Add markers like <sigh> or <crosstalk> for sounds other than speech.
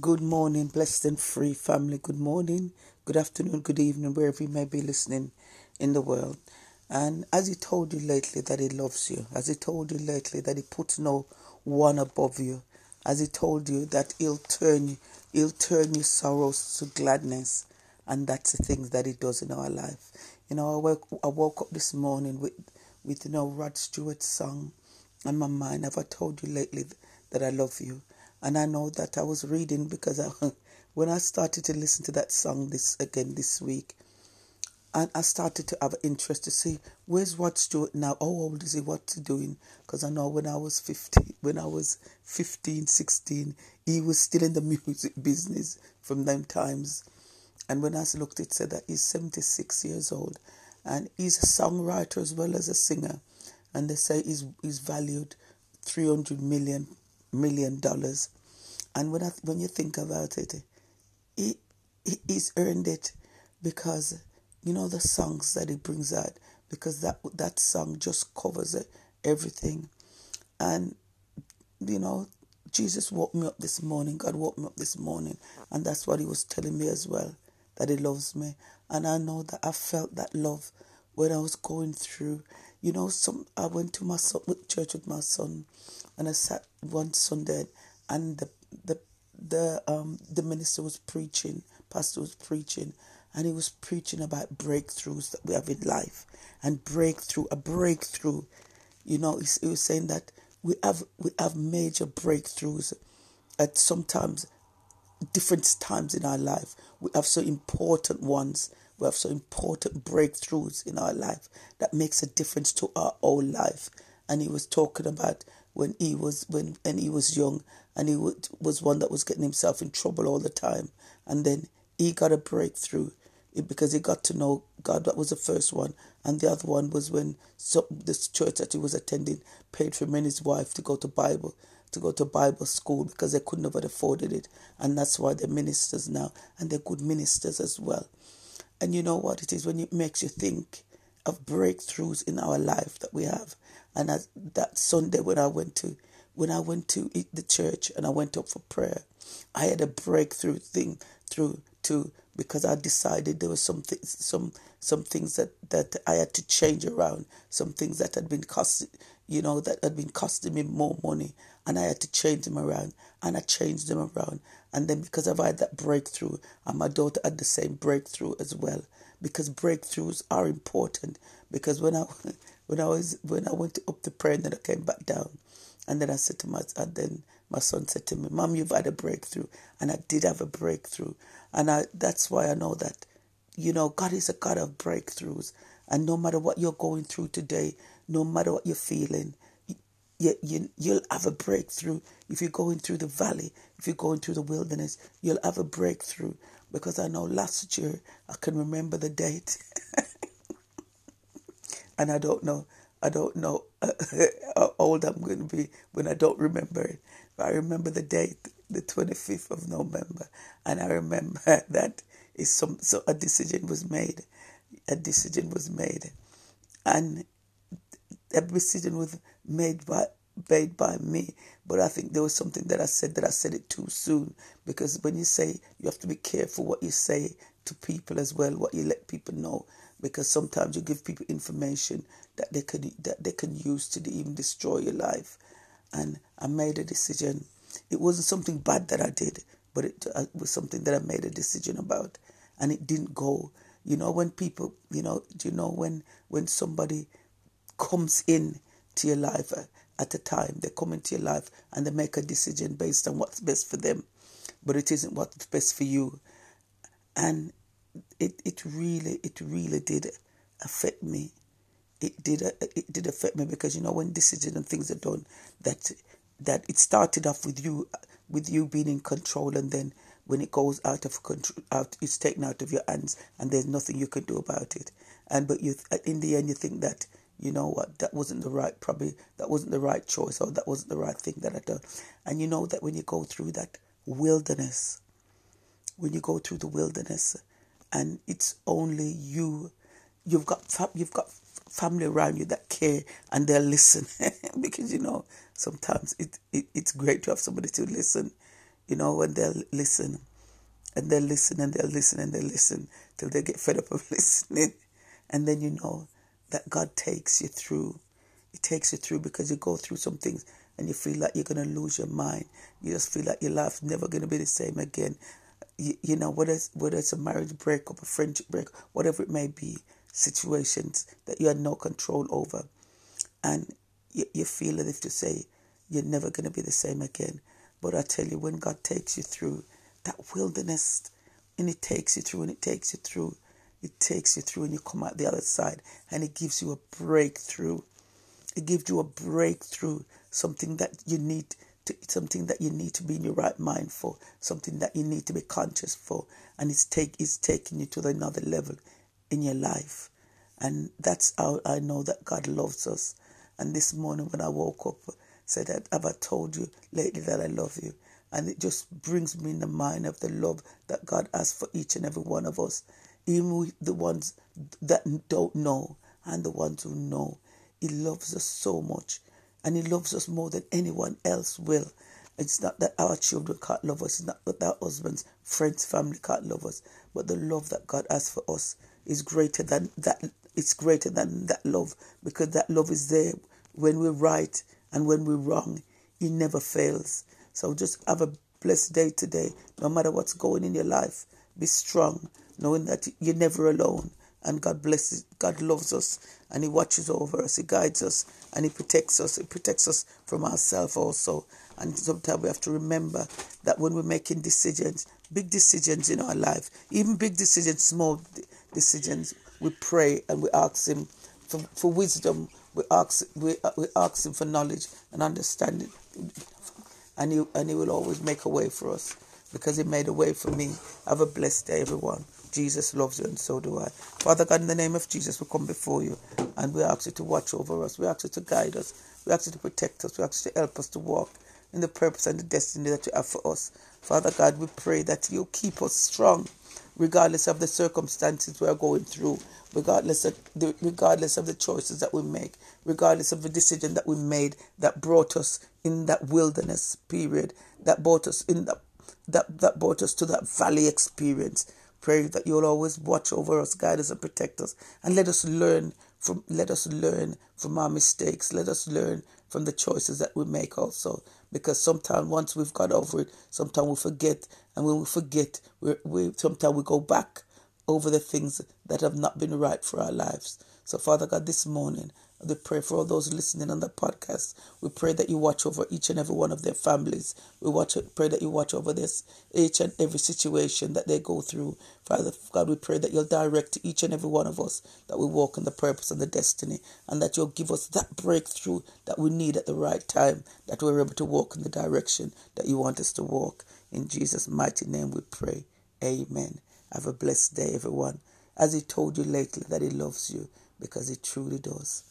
Good morning, blessed and free family. Good morning, good afternoon, good evening, wherever you may be listening in the world. And as he told you lately that he loves you, as he told you lately that he puts no one above you, as he told you that he'll turn you, he'll turn your sorrows to gladness, and that's the things that he does in our life. You know, I woke, I woke up this morning with, with you know Rod Stewart's song on my mind. Have I told you lately that I love you? And I know that I was reading because I, <laughs> when I started to listen to that song this again this week, and I started to have interest to see where's Rod Stewart now. How old is he? What's he doing? Because I know when I was 15, when I was 15, 16, he was still in the <laughs> music business from them times. And when I looked, it said that he's 76 years old, and he's a songwriter as well as a singer. And they say he's, he's valued 300 million million dollars. And when I, when you think about it, he, he he's earned it because you know the songs that he brings out because that that song just covers everything. And you know, Jesus woke me up this morning. God woke me up this morning, and that's what He was telling me as well that He loves me. And I know that I felt that love when I was going through. You know, some I went to my son, church with my son, and I sat one Sunday, and the the the um the minister was preaching, pastor was preaching, and he was preaching about breakthroughs that we have in life, and breakthrough, a breakthrough. You know, he, he was saying that we have we have major breakthroughs at sometimes different times in our life. We have so important ones. We have so important breakthroughs in our life that makes a difference to our whole life. And he was talking about when he was when and he was young and he was one that was getting himself in trouble all the time. And then he got a breakthrough because he got to know God. That was the first one. And the other one was when some, this church that he was attending paid for him and his wife to go to Bible to go to Bible school because they couldn't have afforded it. And that's why they're ministers now. And they're good ministers as well and you know what it is? When it makes you think of breakthroughs in our life that we have. And as, that Sunday when I went to when I went to the church and I went up for prayer, I had a breakthrough thing through to because I decided there was some th- some some things that, that I had to change around, some things that had been cost you know that had been costing me more money, and I had to change them around, and I changed them around, and then because I've had that breakthrough, and my daughter had the same breakthrough as well, because breakthroughs are important. Because when I <laughs> when I was when I went up to pray and then I came back down, and then I said to my and then my son said to me, "Mom, you've had a breakthrough," and I did have a breakthrough, and I that's why I know that, you know, God is a God of breakthroughs, and no matter what you're going through today, no matter what you're feeling, you, you, you'll have a breakthrough. If you're going through the valley, if you're going through the wilderness, you'll have a breakthrough. Because I know last year, I can remember the date. <laughs> and I don't know, I don't know <laughs> how old I'm going to be when I don't remember it. But I remember the date, the 25th of November, and I remember <laughs> that is some so a decision was made, a decision was made, and a decision was made by made by me. But I think there was something that I said that I said it too soon because when you say you have to be careful what you say to people as well, what you let people know because sometimes you give people information that they could that they can use to even destroy your life. And I made a decision. It wasn't something bad that I did, but it, uh, was something that I made a decision about, and it didn't go. You know when people, you know, do you know when when somebody comes in to your life uh, at a time, they come into your life and they make a decision based on what's best for them, but it isn't what's best for you, and it, it really it really did affect me. It did it did affect me because you know when decisions and things are done that that it started off with you with you being in control and then when it goes out of control out it's taken out of your hands and there's nothing you can do about it and but you in the end you think that you know what that wasn't the right probably that wasn't the right choice or that wasn't the right thing that I done and you know that when you go through that wilderness when you go through the wilderness and it's only you. You've got you've got family around you that care and they'll listen <laughs> because you know sometimes it, it it's great to have somebody to listen. you know, when they'll listen and they'll listen and they'll listen and they'll listen till they get fed up of <laughs> listening. And then you know that God takes you through. He takes you through because you go through some things and you feel like you're going to lose your mind. You just feel like your life's never going to be the same again. You, you know, whether it's, whether it's a marriage breakup, a friendship break, whatever it may be, situations that you had no control over. And you, you feel as if to say, you're never going to be the same again. But I tell you, when God takes you through that wilderness, and it takes you through, and it takes you through, it takes you through, and you come out the other side, and it gives you a breakthrough. It gives you a breakthrough, something that you need to, something that you need to be in your right mind for, something that you need to be conscious for, and it's take it's taking you to another level in your life, and that's how I know that God loves us. And this morning when I woke up, said, Have I told you lately that I love you? And it just brings me in the mind of the love that God has for each and every one of us, even the ones that don't know and the ones who know. He loves us so much, and He loves us more than anyone else will. It's not that our children can't love us, it's not that our husbands, friends, family can't love us, but the love that God has for us is greater than that. It's greater than that love because that love is there when we're right and when we're wrong. He never fails. So just have a blessed day today, no matter what's going in your life. Be strong, knowing that you're never alone. And God blesses, God loves us, and He watches over us, He guides us, and He protects us. He protects us from ourselves also. And sometimes we have to remember that when we're making decisions, big decisions in our life, even big decisions, small decisions, we pray and we ask Him for, for wisdom. We ask, we, uh, we ask Him for knowledge and understanding and he, and he will always make a way for us because he made a way for me. Have a blessed day, everyone. Jesus loves you, and so do I. Father God, in the name of Jesus, we come before you and we ask you to watch over us. We ask you to guide us. We ask you to protect us. We ask you to help us to walk in the purpose and the destiny that you have for us. Father God, we pray that you keep us strong regardless of the circumstances we are going through, regardless of the, regardless of the choices that we make, regardless of the decision that we made that brought us in that wilderness period, that brought us in that that, that brought us to that valley experience. Pray that you'll always watch over us, guide us, and protect us, and let us learn from let us learn from our mistakes. Let us learn from the choices that we make also. Because sometimes once we've got over it, sometimes we forget, and when we forget, we we sometimes we go back over the things that have not been right for our lives. So, Father God, this morning we pray for all those listening on the podcast. We pray that you watch over each and every one of their families. We watch, pray that you watch over this each and every situation that they go through. Father God, we pray that you'll direct each and every one of us that we walk in the purpose and the destiny, and that you'll give us that breakthrough that we need at the right time, that we're able to walk in the direction that you want us to walk. In Jesus' mighty name we pray. Amen. Have a blessed day, everyone. As he told you lately that he loves you, because he truly does.